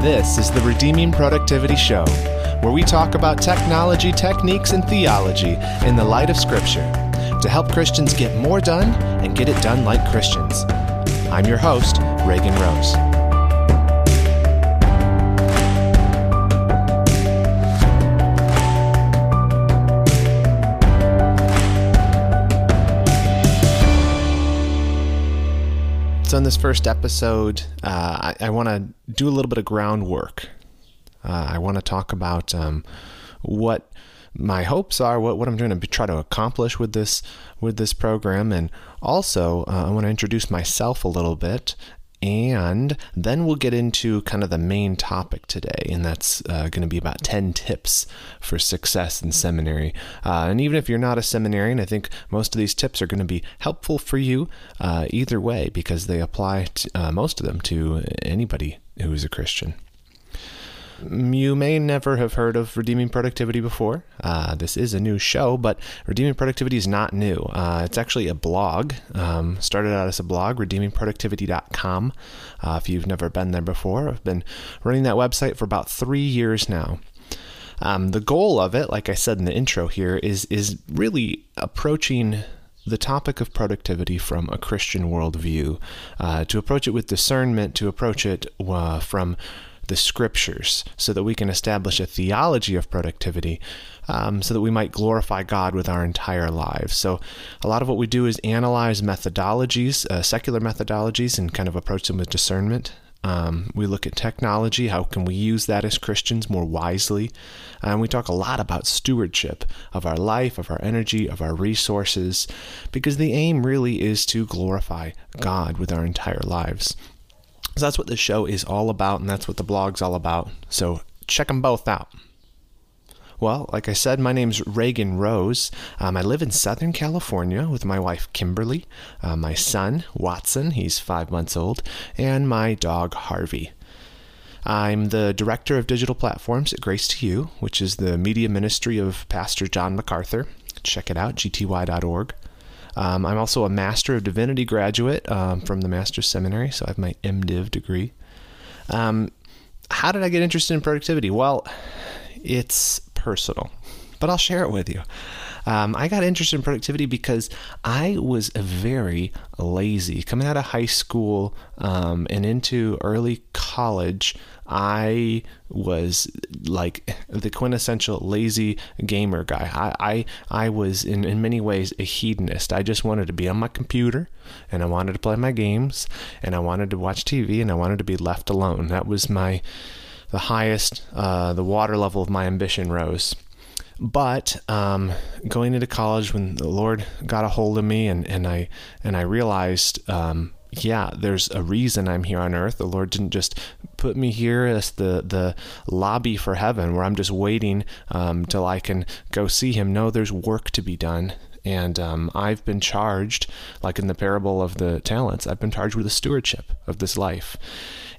This is the Redeeming Productivity Show, where we talk about technology, techniques, and theology in the light of Scripture to help Christians get more done and get it done like Christians. I'm your host, Reagan Rose. This first episode, uh, I, I want to do a little bit of groundwork. Uh, I want to talk about um, what my hopes are, what, what I'm going to try to accomplish with this with this program, and also uh, I want to introduce myself a little bit, and then we'll get into kind of the main topic today, and that's uh, going to be about 10 tips for success in seminary. Uh, and even if you're not a seminarian, I think most of these tips are going to be helpful for you uh, either way because they apply, to, uh, most of them, to anybody who is a Christian. You may never have heard of Redeeming Productivity before. Uh, this is a new show, but Redeeming Productivity is not new. Uh, it's actually a blog. Um, started out as a blog, redeemingproductivity.com. Uh, if you've never been there before, I've been running that website for about three years now. Um, the goal of it, like I said in the intro here, is is really approaching the topic of productivity from a Christian worldview, uh, to approach it with discernment, to approach it uh, from the scriptures so that we can establish a theology of productivity um, so that we might glorify God with our entire lives. So, a lot of what we do is analyze methodologies, uh, secular methodologies, and kind of approach them with discernment. Um, we look at technology, how can we use that as Christians more wisely? And we talk a lot about stewardship of our life, of our energy, of our resources, because the aim really is to glorify God with our entire lives. So that's what this show is all about, and that's what the blog's all about. So check them both out. Well, like I said, my name's Reagan Rose. Um, I live in Southern California with my wife Kimberly, uh, my son Watson, he's five months old, and my dog Harvey. I'm the director of digital platforms at Grace to You, which is the media ministry of Pastor John MacArthur. Check it out, gty.org. Um, I'm also a Master of Divinity graduate um, from the Master's Seminary, so I have my MDiv degree. Um, how did I get interested in productivity? Well, it's personal, but I'll share it with you. Um, I got interested in productivity because I was very lazy. Coming out of high school um, and into early college, I was like the quintessential lazy gamer guy. I, I, I was in, in many ways a hedonist. I just wanted to be on my computer and I wanted to play my games and I wanted to watch TV and I wanted to be left alone. That was my the highest, uh, the water level of my ambition rose. But um, going into college, when the Lord got a hold of me, and, and I and I realized um, yeah, there's a reason I'm here on earth. The Lord didn't just put me here as the, the lobby for heaven where I'm just waiting um, till I can go see Him. No, there's work to be done. And um, I've been charged, like in the parable of the talents, I've been charged with the stewardship of this life.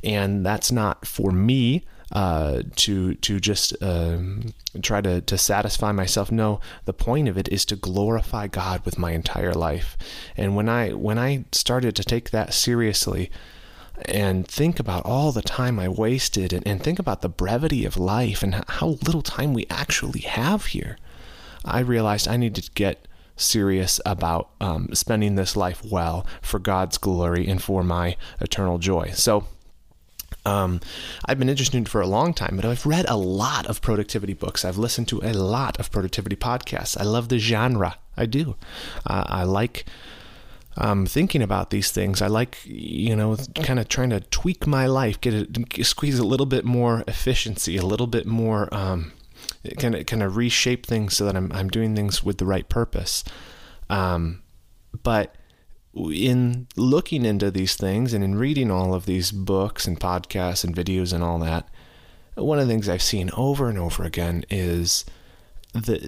And that's not for me uh, to to just um, try to to satisfy myself. No, the point of it is to glorify God with my entire life. And when I when I started to take that seriously and think about all the time I wasted and, and think about the brevity of life and how little time we actually have here, I realized I needed to get serious about um, spending this life well for God's glory and for my eternal joy. So um, I've been interested for a long time, but I've read a lot of productivity books. I've listened to a lot of productivity podcasts. I love the genre. I do. Uh, I like um, thinking about these things. I like, you know, kind of trying to tweak my life, get it, squeeze a little bit more efficiency, a little bit more, um, kind of, kind of reshape things so that I'm, I'm doing things with the right purpose. Um, but in looking into these things and in reading all of these books and podcasts and videos and all that, one of the things I've seen over and over again is that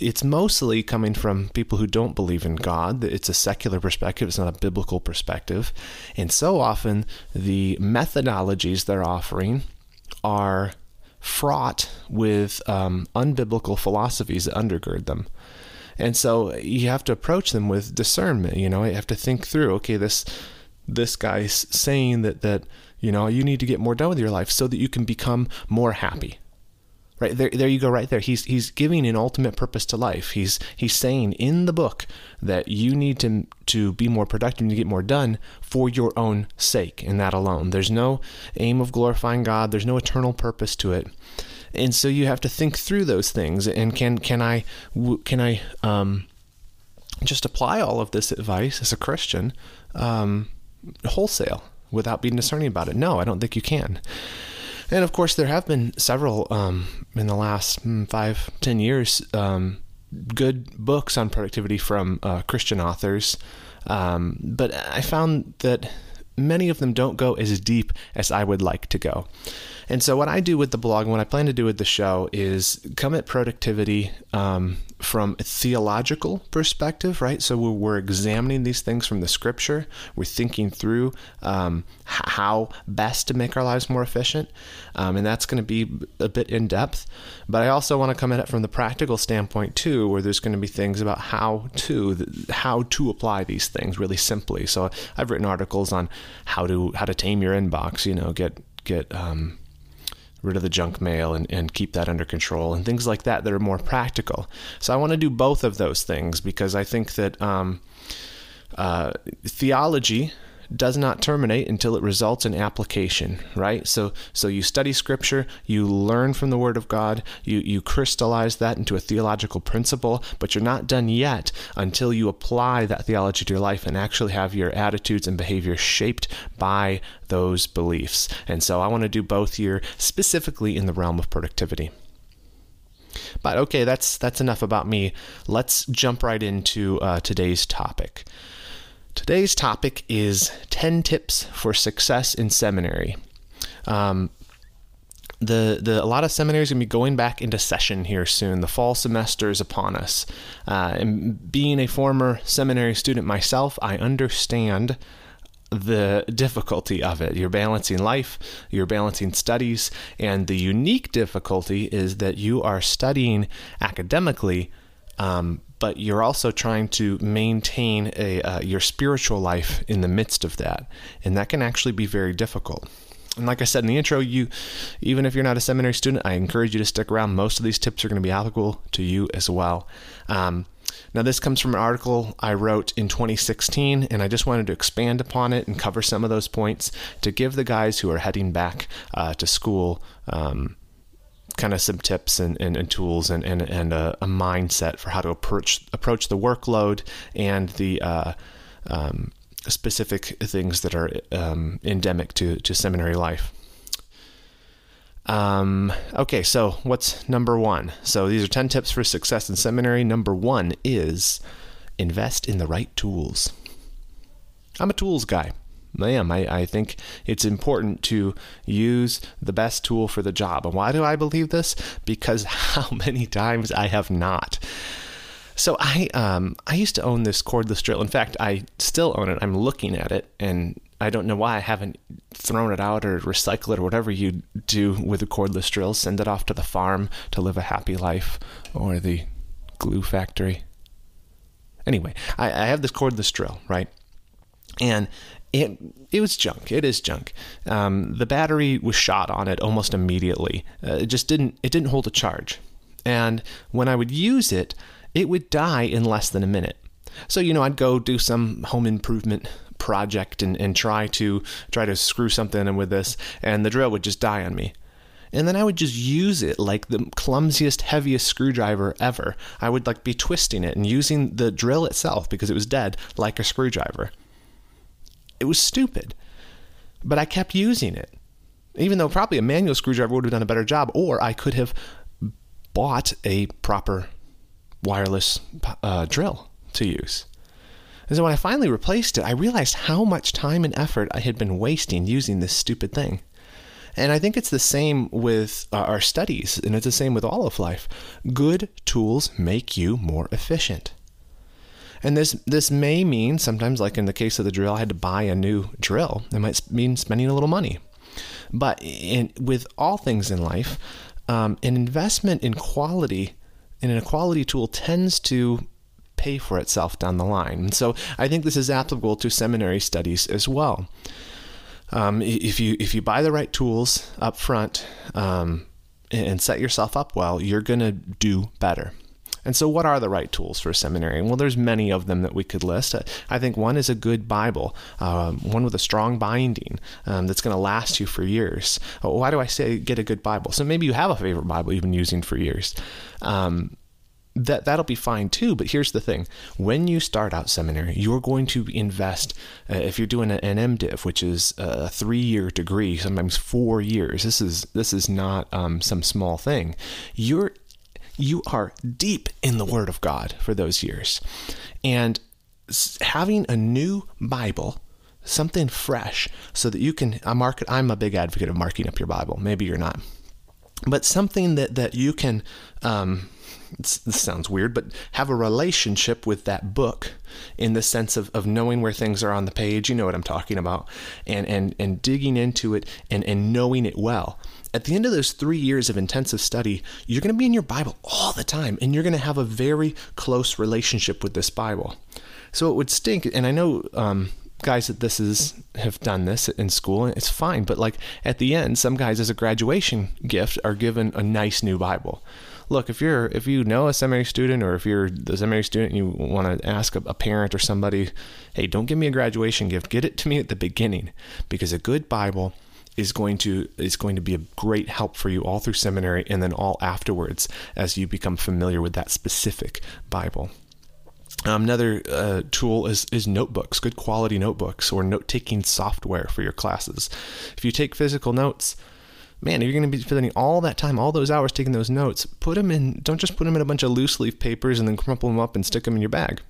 it's mostly coming from people who don't believe in God. It's a secular perspective, it's not a biblical perspective. And so often the methodologies they're offering are fraught with um, unbiblical philosophies that undergird them. And so you have to approach them with discernment. You know, you have to think through, okay, this this guy's saying that that you know you need to get more done with your life so that you can become more happy. Right there, there you go. Right there, he's he's giving an ultimate purpose to life. He's he's saying in the book that you need to to be more productive and to get more done for your own sake, and that alone. There's no aim of glorifying God. There's no eternal purpose to it, and so you have to think through those things. And can can I can I um, just apply all of this advice as a Christian um, wholesale without being discerning about it? No, I don't think you can. And of course, there have been several um, in the last mm, five, ten years um, good books on productivity from uh, Christian authors. Um, but I found that many of them don't go as deep as I would like to go. And so, what I do with the blog and what I plan to do with the show is come at productivity um, from a theological perspective, right? So, we're examining these things from the scripture, we're thinking through um, how best to make our lives more efficient, um, and that's going to be a bit in depth. But I also want to come at it from the practical standpoint too, where there's going to be things about how to how to apply these things really simply. So, I've written articles on how to how to tame your inbox, you know, get get um, rid of the junk mail and, and keep that under control and things like that that are more practical. So I want to do both of those things because I think that um, uh, theology does not terminate until it results in application, right? So so you study scripture, you learn from the word of God, you you crystallize that into a theological principle, but you're not done yet until you apply that theology to your life and actually have your attitudes and behavior shaped by those beliefs. And so I want to do both here specifically in the realm of productivity. But okay, that's that's enough about me. Let's jump right into uh, today's topic. Today's topic is 10 tips for success in seminary. Um, the, the a lot of seminaries to be going back into session here soon. The fall semester is upon us. Uh, and being a former seminary student myself, I understand the difficulty of it. You're balancing life, you're balancing studies, and the unique difficulty is that you are studying academically, um, but you're also trying to maintain a uh, your spiritual life in the midst of that, and that can actually be very difficult. And like I said in the intro, you even if you're not a seminary student, I encourage you to stick around. Most of these tips are going to be applicable to you as well. Um, now, this comes from an article I wrote in 2016, and I just wanted to expand upon it and cover some of those points to give the guys who are heading back uh, to school um, kind of some tips and, and, and tools and, and, and a, a, mindset for how to approach approach the workload and the uh, um, specific things that are um, endemic to, to seminary life. Um, okay, so what's number one? So these are 10 tips for success in seminary. Number one is invest in the right tools. I'm a tools guy. I am. I, I think it's important to use the best tool for the job. And why do I believe this? Because how many times I have not. So I um I used to own this cordless drill. In fact, I still own it. I'm looking at it and I don't know why I haven't thrown it out or recycled it or whatever you do with a cordless drill. Send it off to the farm to live a happy life or the glue factory. Anyway, I, I have this cordless drill, right? And it it was junk. It is junk. Um, the battery was shot on it almost immediately. Uh, it just didn't it didn't hold a charge, and when I would use it, it would die in less than a minute. So you know, I'd go do some home improvement project and, and try to try to screw something in with this, and the drill would just die on me. And then I would just use it like the clumsiest, heaviest screwdriver ever. I would like be twisting it and using the drill itself because it was dead like a screwdriver. It was stupid. But I kept using it. Even though probably a manual screwdriver would have done a better job, or I could have bought a proper wireless uh, drill to use. And so when I finally replaced it, I realized how much time and effort I had been wasting using this stupid thing. And I think it's the same with uh, our studies, and it's the same with all of life. Good tools make you more efficient. And this this may mean sometimes, like in the case of the drill, I had to buy a new drill. It might mean spending a little money. But in, with all things in life, um, an investment in quality in a quality tool tends to pay for itself down the line. And so I think this is applicable to seminary studies as well. Um, if you if you buy the right tools up front um, and set yourself up well, you're going to do better. And so, what are the right tools for seminary? Well, there's many of them that we could list. I think one is a good Bible, um, one with a strong binding um, that's going to last you for years. Why do I say get a good Bible? So maybe you have a favorite Bible you've been using for years. Um, that that'll be fine too. But here's the thing: when you start out seminary, you're going to invest. Uh, if you're doing an MDiv, which is a three-year degree, sometimes four years. This is this is not um, some small thing. You're you are deep in the Word of God for those years. And having a new Bible, something fresh, so that you can I mark I'm a big advocate of marking up your Bible. Maybe you're not. But something that, that you can um, this sounds weird, but have a relationship with that book in the sense of, of knowing where things are on the page. You know what I'm talking about. And, and, and digging into it and, and knowing it well. At the end of those three years of intensive study, you're going to be in your Bible all the time and you're going to have a very close relationship with this Bible. So it would stink. And I know um, guys that this is have done this in school and it's fine but like at the end some guys as a graduation gift are given a nice new bible look, if you're if you know a seminary student or if you're the seminary student and you want to ask a, a parent or somebody, hey, don't give me a graduation gift. Get it to me at the beginning because a good Bible is going to is going to be a great help for you all through seminary and then all afterwards as you become familiar with that specific Bible. Um, another uh, tool is, is notebooks, good quality notebooks or note taking software for your classes. If you take physical notes, man, if you're going to be spending all that time, all those hours taking those notes, put them in, don't just put them in a bunch of loose leaf papers and then crumple them up and stick them in your bag.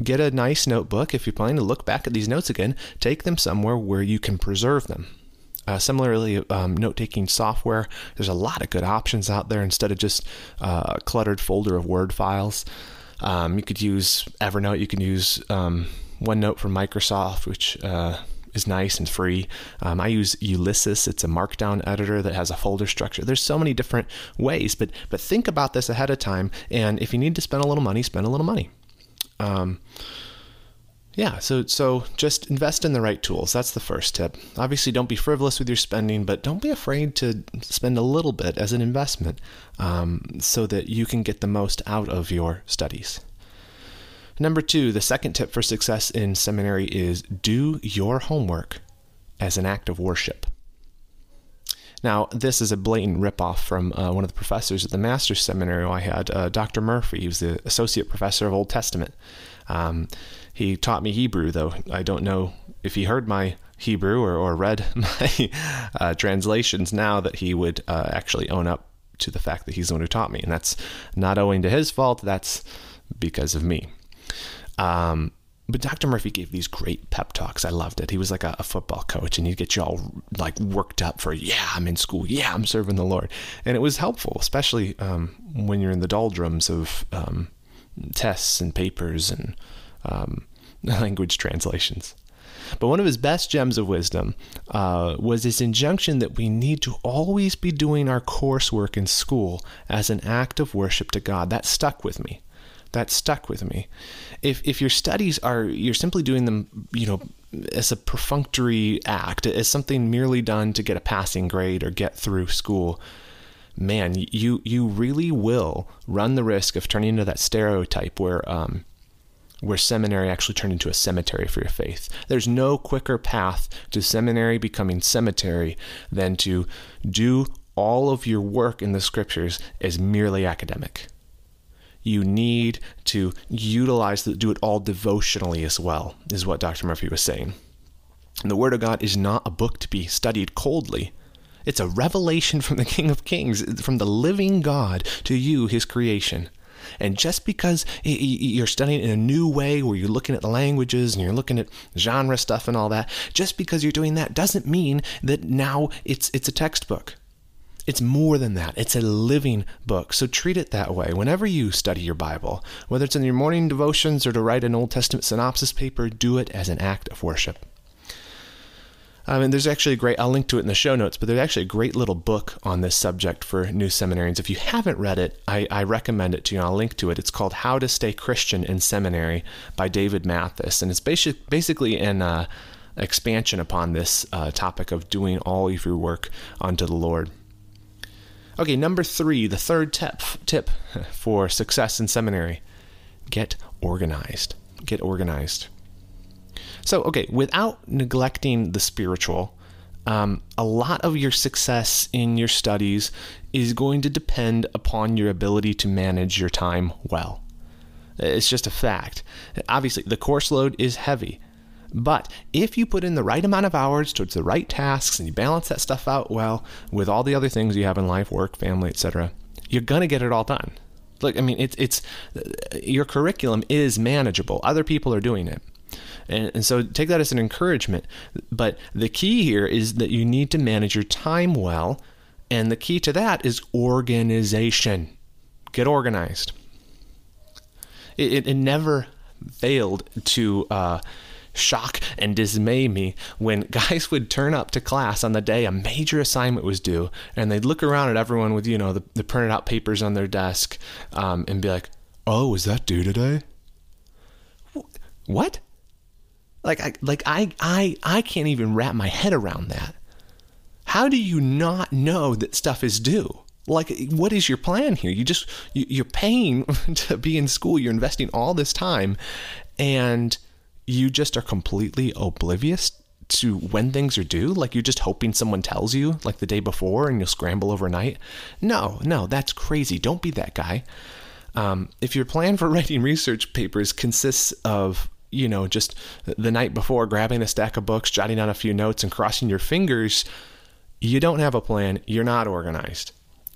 Get a nice notebook. If you're planning to look back at these notes again, take them somewhere where you can preserve them. Uh, similarly, um, note taking software, there's a lot of good options out there instead of just uh, a cluttered folder of Word files. Um, you could use Evernote, you can use um, OneNote from Microsoft, which uh, is nice and free. Um, I use Ulysses. It's a markdown editor that has a folder structure. There's so many different ways, but but think about this ahead of time. And if you need to spend a little money, spend a little money. Um, yeah, so so just invest in the right tools. That's the first tip. Obviously, don't be frivolous with your spending, but don't be afraid to spend a little bit as an investment, um, so that you can get the most out of your studies. Number two, the second tip for success in seminary is do your homework as an act of worship. Now, this is a blatant ripoff from uh, one of the professors at the master's seminary I had, uh, Dr. Murphy. He was the associate professor of Old Testament. Um, he taught me Hebrew, though I don't know if he heard my Hebrew or, or read my uh, translations now that he would uh, actually own up to the fact that he's the one who taught me. And that's not owing to his fault, that's because of me. Um, but Dr. Murphy gave these great pep talks. I loved it. He was like a, a, football coach, and he'd get you all like worked up for, yeah, I'm in school, yeah, I'm serving the Lord, and it was helpful, especially um, when you're in the doldrums of um, tests and papers and um, language translations. But one of his best gems of wisdom uh, was this injunction that we need to always be doing our coursework in school as an act of worship to God. That stuck with me that stuck with me. If if your studies are you're simply doing them, you know, as a perfunctory act, as something merely done to get a passing grade or get through school, man, you you really will run the risk of turning into that stereotype where um, where seminary actually turned into a cemetery for your faith. There's no quicker path to seminary becoming cemetery than to do all of your work in the scriptures as merely academic you need to utilize the, do it all devotionally as well, is what Dr. Murphy was saying. And the Word of God is not a book to be studied coldly. It's a revelation from the King of Kings, from the living God to you, His creation. And just because you're studying in a new way where you're looking at the languages and you're looking at genre stuff and all that, just because you're doing that doesn't mean that now it's it's a textbook. It's more than that. It's a living book. So treat it that way. Whenever you study your Bible, whether it's in your morning devotions or to write an Old Testament synopsis paper, do it as an act of worship. I mean, there's actually a great, I'll link to it in the show notes, but there's actually a great little book on this subject for new seminarians. If you haven't read it, I, I recommend it to you. I'll link to it. It's called How to Stay Christian in Seminary by David Mathis. And it's basic, basically an uh, expansion upon this uh, topic of doing all of your work unto the Lord. Okay, number three, the third tip, tip for success in seminary get organized. Get organized. So, okay, without neglecting the spiritual, um, a lot of your success in your studies is going to depend upon your ability to manage your time well. It's just a fact. Obviously, the course load is heavy. But if you put in the right amount of hours towards the right tasks and you balance that stuff out well with all the other things you have in life, work, family, etc., you're going to get it all done. Look, I mean, it's it's your curriculum is manageable. Other people are doing it. And, and so take that as an encouragement. But the key here is that you need to manage your time well. And the key to that is organization. Get organized. It, it, it never failed to uh, shock and dismay me when guys would turn up to class on the day a major assignment was due and they'd look around at everyone with, you know, the, the printed out papers on their desk um, and be like, oh, is that due today? What? Like I like I I I can't even wrap my head around that. How do you not know that stuff is due? Like what is your plan here? You just you, you're paying to be in school. You're investing all this time, and you just are completely oblivious to when things are due? Like you're just hoping someone tells you like the day before and you'll scramble overnight? No, no, that's crazy. Don't be that guy. Um, if your plan for writing research papers consists of you know, just the night before grabbing a stack of books, jotting down a few notes, and crossing your fingers, you don't have a plan. You're not organized.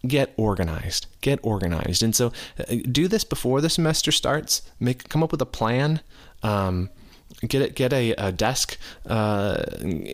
Get organized. Get organized. And so, uh, do this before the semester starts. Make come up with a plan. Um, get it get a, a desk uh,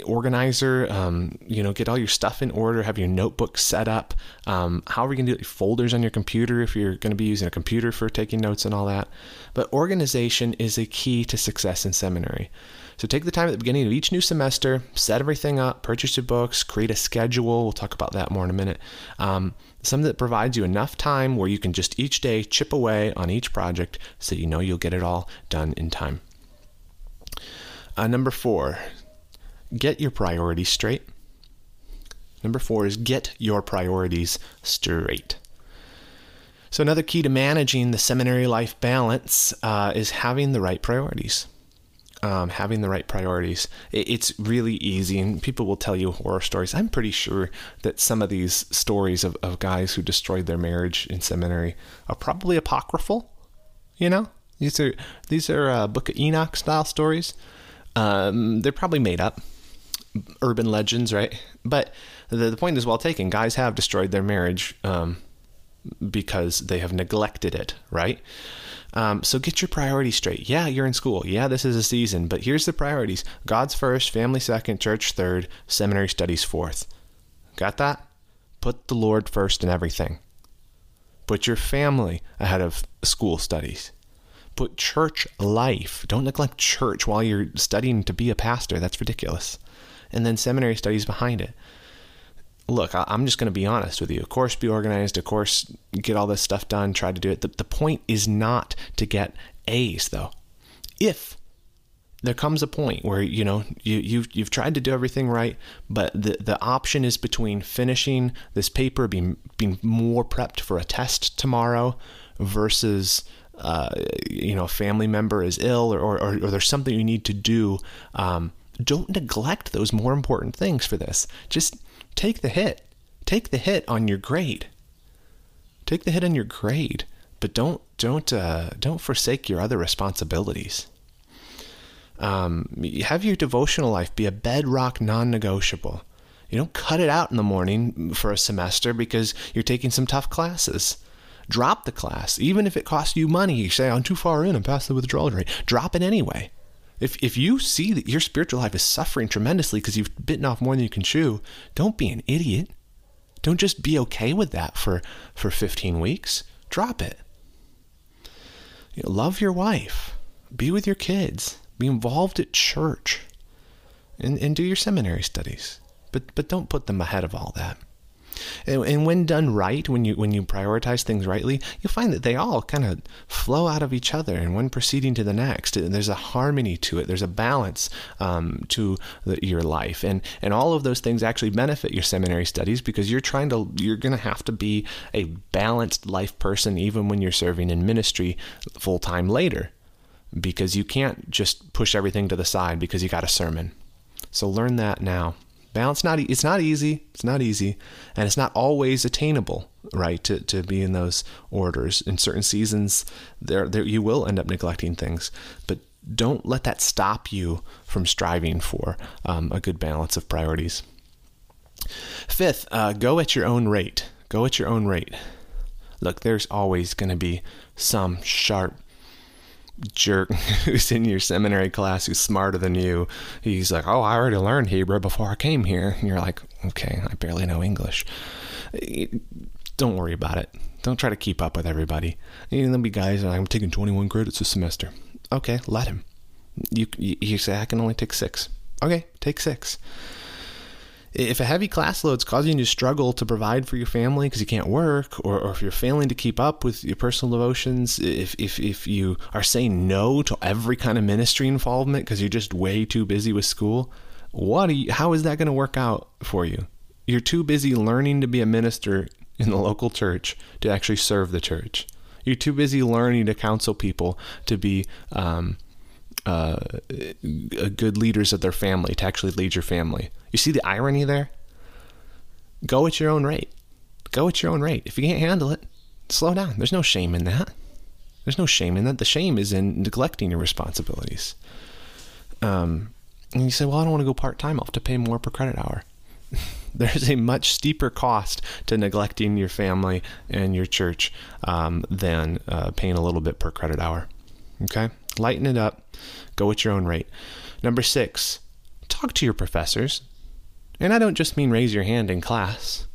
organizer um, you know get all your stuff in order have your notebook set up. Um, how are you going to do folders on your computer if you're going to be using a computer for taking notes and all that. But organization is a key to success in seminary. So take the time at the beginning of each new semester set everything up purchase your books create a schedule. We'll talk about that more in a minute. Um, something that provides you enough time where you can just each day chip away on each project so you know you'll get it all done in time uh, number four, get your priorities straight. Number four is get your priorities straight. So, another key to managing the seminary life balance uh, is having the right priorities. Um, having the right priorities. It, it's really easy, and people will tell you horror stories. I'm pretty sure that some of these stories of, of guys who destroyed their marriage in seminary are probably apocryphal. You know, these are these are uh, Book of Enoch style stories. Um, they're probably made up, urban legends, right? But the, the point is well taken. Guys have destroyed their marriage um, because they have neglected it, right? Um, so get your priorities straight. Yeah, you're in school. Yeah, this is a season, but here's the priorities God's first, family second, church third, seminary studies fourth. Got that? Put the Lord first in everything. Put your family ahead of school studies put church life. Don't neglect church while you're studying to be a pastor. That's ridiculous. And then seminary studies behind it. Look, I'm just going to be honest with you. Of course, be organized. Of course, get all this stuff done. Try to do it. The, the point is not to get A's, though. If there comes a point where you know you, you've you've tried to do everything right, but the the option is between finishing this paper, being being more prepped for a test tomorrow, versus uh, you know, a family member is ill or, or, or, there's something you need to do, um, don't neglect those more important things for this. Just take the hit. Take the hit on your grade. Take the hit on your grade, but don't don't uh, don't forsake your other responsibilities. Um, have your devotional life be a bedrock non-negotiable. You don't cut it out in the morning for a semester because you're taking some tough classes. Drop the class, even if it costs you money. You say, I'm too far in, I'm past the withdrawal rate. Drop it anyway. If, if you see that your spiritual life is suffering tremendously because you've bitten off more than you can chew, don't be an idiot. Don't just be okay with that for, for 15 weeks. Drop it. You know, love your wife. Be with your kids. Be involved at church. and, and do your seminary studies. But, but don't put them ahead of all that. And, and, when done right, when you when you prioritize things rightly, you'll find that they all kind of flow out of each other, and one proceeding to the next. There's a harmony to it. There's a balance um, to the, your life, and and all of those things actually benefit your seminary studies because you're trying to you're going to have to be a balanced life person even when you're serving in ministry full time later, because you can't just push everything to the side because you got a sermon. So learn that now balance. Not it's not easy. It's not easy. And it's not always attainable right to, to be in those orders. In certain seasons there, there you will end up neglecting things. But don't let that stop you from striving for um, a good balance of priorities. Fifth uh, go at your own rate. Go at your own rate. Look there's always going to be some sharp jerk who's in your seminary class who's smarter than you. He's like, Oh, I already learned Hebrew before I came here. And you're like, Okay, I barely know English. Don't worry about it. Don't try to keep up with everybody. And there'll be guys, I'm taking 21 credits a semester. Okay, let him. You, you say, I can only take six. Okay, take six if a heavy class load is causing you to struggle to provide for your family because you can't work, or, or, if you're failing to keep up with your personal devotions, if, if, if you are saying no to every kind of ministry involvement because you're just way too busy with school, what you, how is that going to work out for you? You're too busy learning to be a minister in the local church to actually serve the church. You're too busy learning to counsel people to be um, uh, good leaders of their family to actually lead your family. You see the irony there? Go at your own rate. Go at your own rate. If you can't handle it, slow down. There's no shame in that. There's no shame in that. The shame is in neglecting your responsibilities. Um, and you say, well, I don't want to go part time. I'll have to pay more per credit hour. There's a much steeper cost to neglecting your family and your church um, than uh, paying a little bit per credit hour. Okay? Lighten it up. Go at your own rate. Number six, talk to your professors. And I don't just mean raise your hand in class,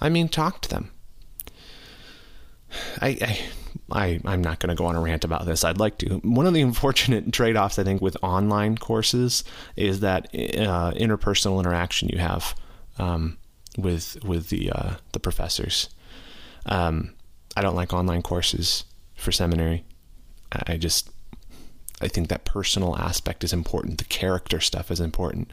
I mean talk to them. I, I, I am not going to go on a rant about this. I'd like to. One of the unfortunate trade-offs I think with online courses is that uh, interpersonal interaction you have um, with with the uh, the professors. Um, I don't like online courses for seminary. I just I think that personal aspect is important. The character stuff is important.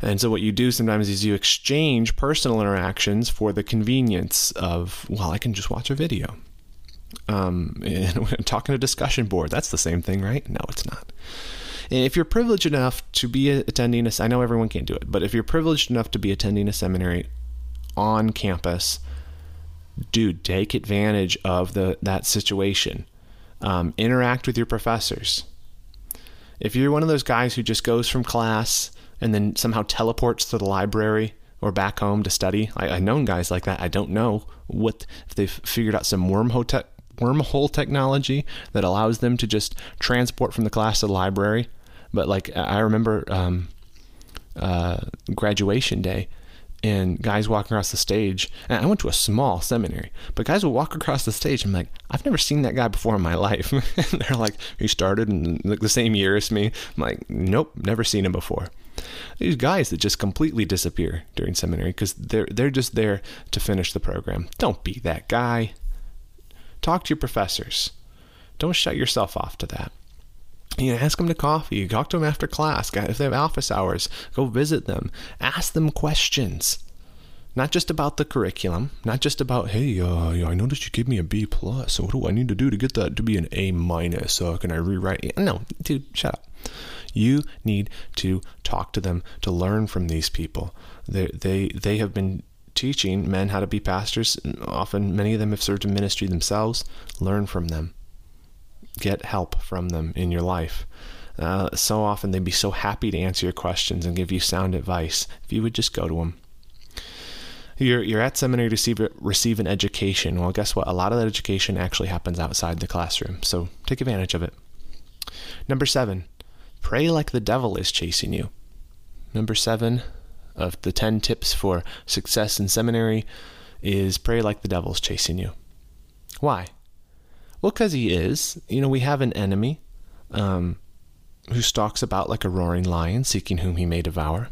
And so what you do sometimes is you exchange personal interactions for the convenience of, well, I can just watch a video. Um, and talking a discussion board, that's the same thing, right? No, it's not. And if you're privileged enough to be attending a, I know everyone can't do it, but if you're privileged enough to be attending a seminary on campus, dude, take advantage of the that situation. Um, interact with your professors. If you're one of those guys who just goes from class and then somehow teleports to the library or back home to study, I, have known guys like that. I don't know what if they've figured out some wormhole te- wormhole technology that allows them to just transport from the class to the library. But like I remember um, uh, graduation day, and guys walking across the stage. And I went to a small seminary, but guys would walk across the stage. And I'm like, I've never seen that guy before in my life. and they're like, he started in the same year as me. I'm like, nope, never seen him before. These guys that just completely disappear during seminary because they're they're just there to finish the program. Don't be that guy. Talk to your professors. Don't shut yourself off to that you know, ask them to coffee, You talk to them after class. If they have office hours, go visit them. Ask them questions. Not just about the curriculum, not just about, hey, uh, I noticed you gave me a B plus. So what do I need to do to get that to be an A minus? Uh, can I rewrite it? No, dude, shut up. You need to talk to them to learn from these people. They they they have been teaching men how to be pastors. Often, many of them have served in ministry themselves. Learn from them get help from them in your life. Uh, so often they'd be so happy to answer your questions and give you sound advice if you would just go to them. You're, you're at seminary to receive, receive an education. Well, guess what? A lot of that education actually happens outside the classroom, so take advantage of it. Number seven, pray like the devil is chasing you. Number seven of the 10 tips for success in seminary is pray like the devil's chasing you. Why? Well, because he is. You know, we have an enemy. Um, who stalks about like a roaring lion, seeking whom he may devour.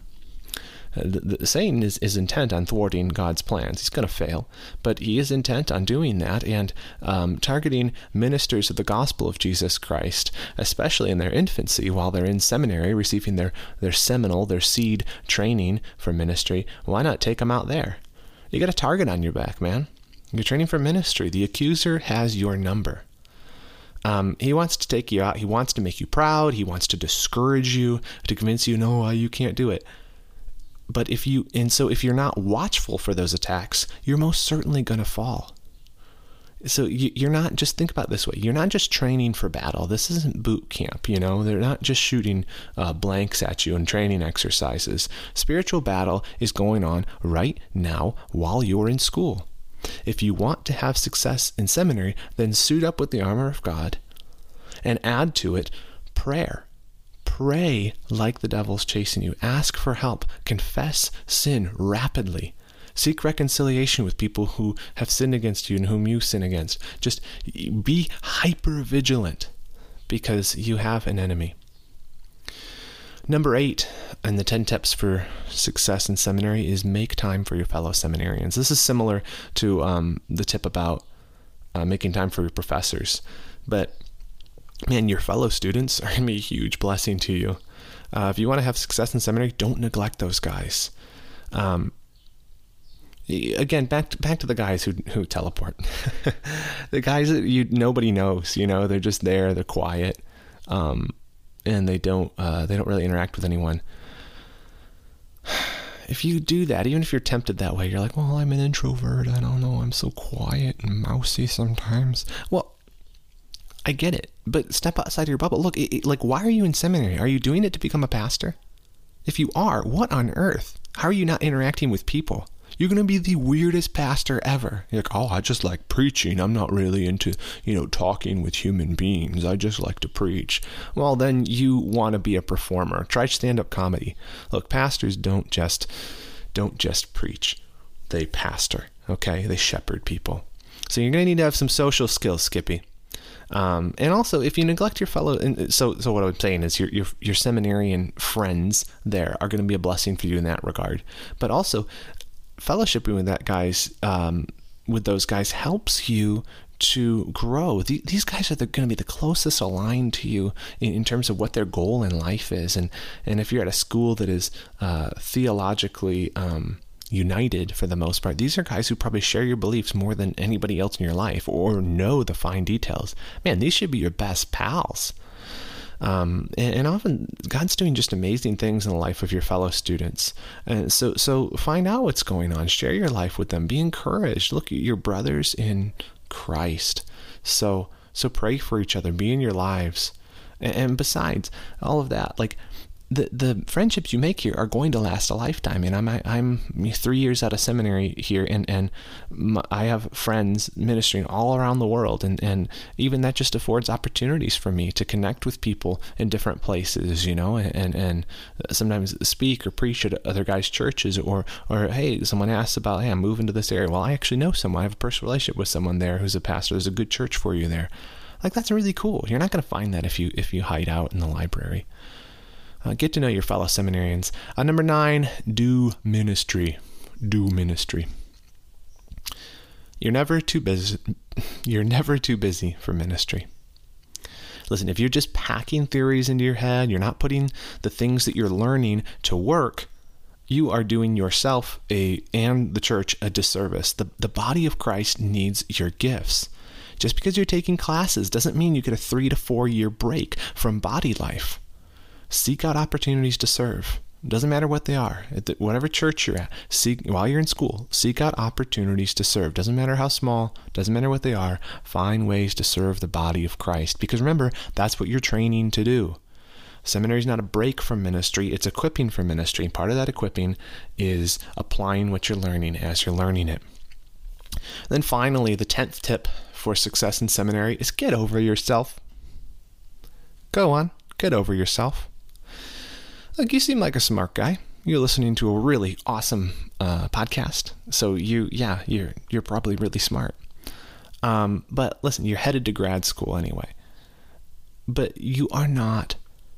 Uh, the, the, Satan is, is intent on thwarting God's plans. He's going to fail, but he is intent on doing that and um, targeting ministers of the gospel of Jesus Christ, especially in their infancy while they're in seminary receiving their, their seminal, their seed training for ministry. Why not take them out there? You got a target on your back, man. You're training for ministry. The accuser has your number. Um, he wants to take you out. He wants to make you proud. He wants to discourage you, to convince you, no, uh, you can't do it. But if you, and so if you're not watchful for those attacks, you're most certainly going to fall. So you, are not just think about this way. You're not just training for battle. This isn't boot camp. You know, they're not just shooting uh, blanks at you and training exercises. Spiritual battle is going on right now while you're in school. If you want to have success in seminary, then suit up with the armor of God and add to it prayer. Pray like the devil's chasing you. Ask for help. Confess sin rapidly. Seek reconciliation with people who have sinned against you and whom you sin against. Just be hyper vigilant because you have an enemy. Number eight in the 10 tips for success in seminary is make time for your fellow seminarians. This is similar to um, the tip about uh, making time for your professors. But man, your fellow students are going to be a huge blessing to you. Uh, if you want to have success in seminary, don't neglect those guys. Um, again, back to, back to the guys who who teleport. the guys that you nobody knows, you know, they're just there, they're quiet. Um, and they don't uh, they don't really interact with anyone. If you do that, even if you're tempted that way, you're like, well, I'm an introvert. I don't know. I'm so quiet and mousy sometimes. Well, I get it, but step outside your bubble. Look, it, it, like, why are you in seminary? Are you doing it to become a pastor? If you are, what on earth? How are you not interacting with people? You're going to be the weirdest pastor ever. You're like, oh, I just like preaching. I'm not really into, you know, talking with human beings. I just like to preach. Well, then you want to be a performer. Try stand up comedy. Look, pastors don't just don't just preach. They pastor, okay? They shepherd people. So you're going to need to have some social skills, Skippy. Um, and also, if you neglect your fellow, so so what I'm saying is your your your seminarian friends there are going to be a blessing for you in that regard. But also, fellowshipping with that guys um, with those guys helps you to grow. these guys are going to be the closest aligned to you in, in, terms of what their goal in life is. And, and if you're at a school that is uh, theologically um, united for the most part, these are guys who probably share your beliefs more than anybody else in your life or know the fine details. Man, these should be your best pals. Um, and, and, often God's doing just amazing things in the life of your fellow students. And so, so find out what's going on. Share your life with them. Be encouraged. Look, at your brothers in Christ. So, so pray for each other. Be in your lives. And, and besides all of that, like the the friendships you make here are going to last a lifetime. And I'm I'm three years out of seminary here, and and I have friends ministering all around the world, and and even that just affords opportunities for me to connect with people in different places, you know, and and sometimes speak or preach at other guys' churches, or or hey, someone asks about hey, I'm moving to this area. Well, I actually know someone. I have a personal relationship with someone there who's a pastor. There's a good church for you there. Like that's really cool. You're not going to find that if you if you hide out in the library. Uh, get to know your fellow seminarians. Uh, number nine, do ministry. Do ministry. You're never too busy. You're never too busy for ministry. Listen, if you're just packing theories into your head, you're not putting the things that you're learning to work, you are doing yourself a and the church a disservice. The the body of Christ needs your gifts. Just because you're taking classes doesn't mean you get a 3 to 4 year break from body life seek out opportunities to serve. It doesn't matter what they are. At the, whatever church you're at, seek while you're in school, seek out opportunities to serve. Doesn't matter how small, doesn't matter what they are. Find ways to serve the body of Christ. Because remember, that's what you're training to do. Seminary is not a break from ministry, it's equipping for ministry. And part of that equipping is applying what you're learning as you're learning it. Then finally, the 10th tip for success in seminary is get over yourself. Go on, get over yourself. Look, you seem like a smart guy. You're listening to a really awesome uh, podcast, so you, yeah, you're you're probably really smart. Um, but listen, you're headed to grad school anyway. But you are not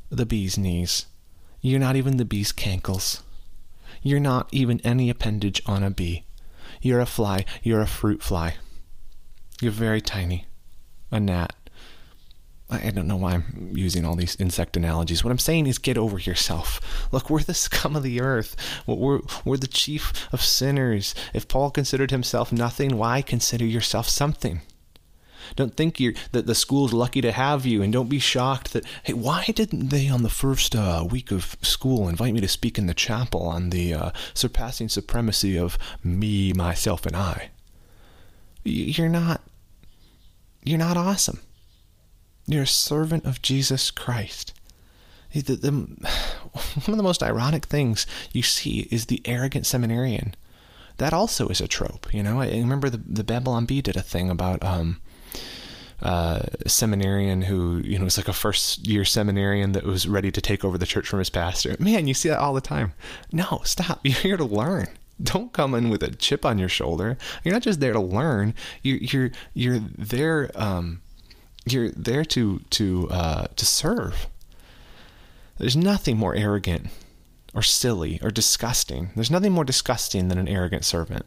the bee's knees. You're not even the bee's cankles. You're not even any appendage on a bee. You're a fly. You're a fruit fly. You're very tiny. A gnat. I don't know why I'm using all these insect analogies. What I'm saying is get over yourself. Look, we're the scum of the earth. We're, we're the chief of sinners. If Paul considered himself nothing, why consider yourself something? Don't think you're, that the school's lucky to have you, and don't be shocked that, hey, why didn't they on the first uh, week of school invite me to speak in the chapel on the uh, surpassing supremacy of me, myself, and I? You're not, you're not awesome. You're a servant of Jesus Christ. The, the, one of the most ironic things you see is the arrogant seminarian. That also is a trope, you know. I remember the the Babylon Bee did a thing about um, uh, a seminarian who you know was like a first year seminarian that was ready to take over the church from his pastor. Man, you see that all the time. No, stop. You're here to learn. Don't come in with a chip on your shoulder. You're not just there to learn. You're you're you're there. Um, you're there to to uh, to serve. There's nothing more arrogant or silly or disgusting. There's nothing more disgusting than an arrogant servant.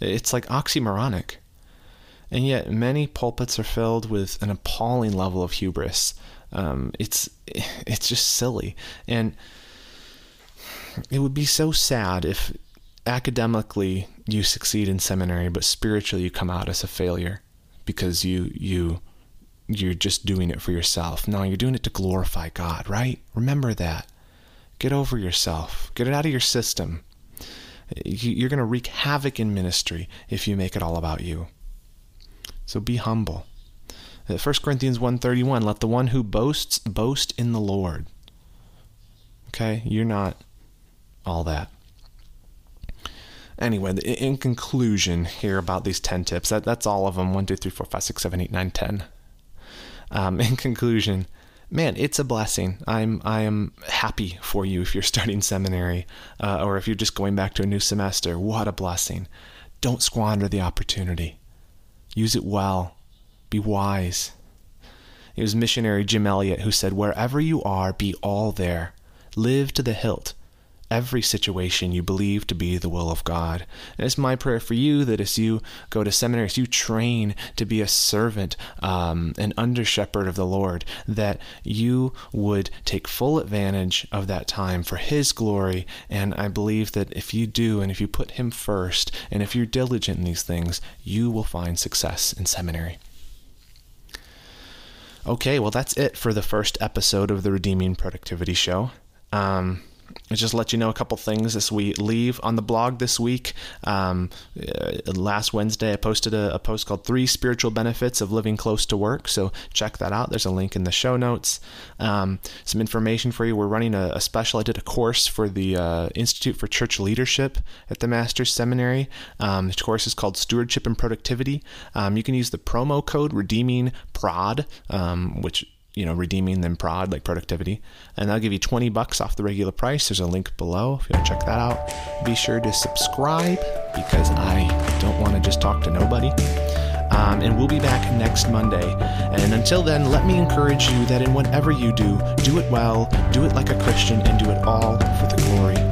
It's like oxymoronic. And yet, many pulpits are filled with an appalling level of hubris. Um, it's it's just silly, and it would be so sad if academically you succeed in seminary, but spiritually you come out as a failure because you you you're just doing it for yourself. No, you're doing it to glorify God, right? Remember that. Get over yourself. Get it out of your system. You're going to wreak havoc in ministry if you make it all about you. So be humble. 1 uh, Corinthians 1:31 let the one who boasts boast in the Lord. Okay? You're not all that. Anyway, in conclusion here about these 10 tips, that, that's all of them 1, 2, 3, 4, 5, 6, 7, 8, 9, 10. Um, in conclusion, man, it's a blessing. I'm I am happy for you if you're starting seminary uh, or if you're just going back to a new semester. What a blessing! Don't squander the opportunity. Use it well. Be wise. It was missionary Jim Elliot who said, "Wherever you are, be all there. Live to the hilt every situation you believe to be the will of God. And it's my prayer for you that as you go to seminary, as you train to be a servant, um, an under shepherd of the Lord, that you would take full advantage of that time for His glory. And I believe that if you do, and if you put Him first, and if you're diligent in these things, you will find success in seminary. Okay, well, that's it for the first episode of the Redeeming Productivity Show. Um, just let you know a couple things as we leave on the blog this week. Um, uh, last Wednesday, I posted a, a, post called Three Spiritual Benefits of Living Close to Work. So check that out. There's a link in the show notes. Um, some information for you. We're running a, a special, I did a course for the uh, Institute for Church Leadership at the Master's Seminary. Um, the course is called Stewardship and Productivity. Um, you can use the promo code Redeeming Prod, um, which you know, redeeming them prod like productivity. And I'll give you 20 bucks off the regular price. There's a link below if you want to check that out. Be sure to subscribe because I don't want to just talk to nobody. Um, and we'll be back next Monday. And until then, let me encourage you that in whatever you do, do it well, do it like a Christian, and do it all for the glory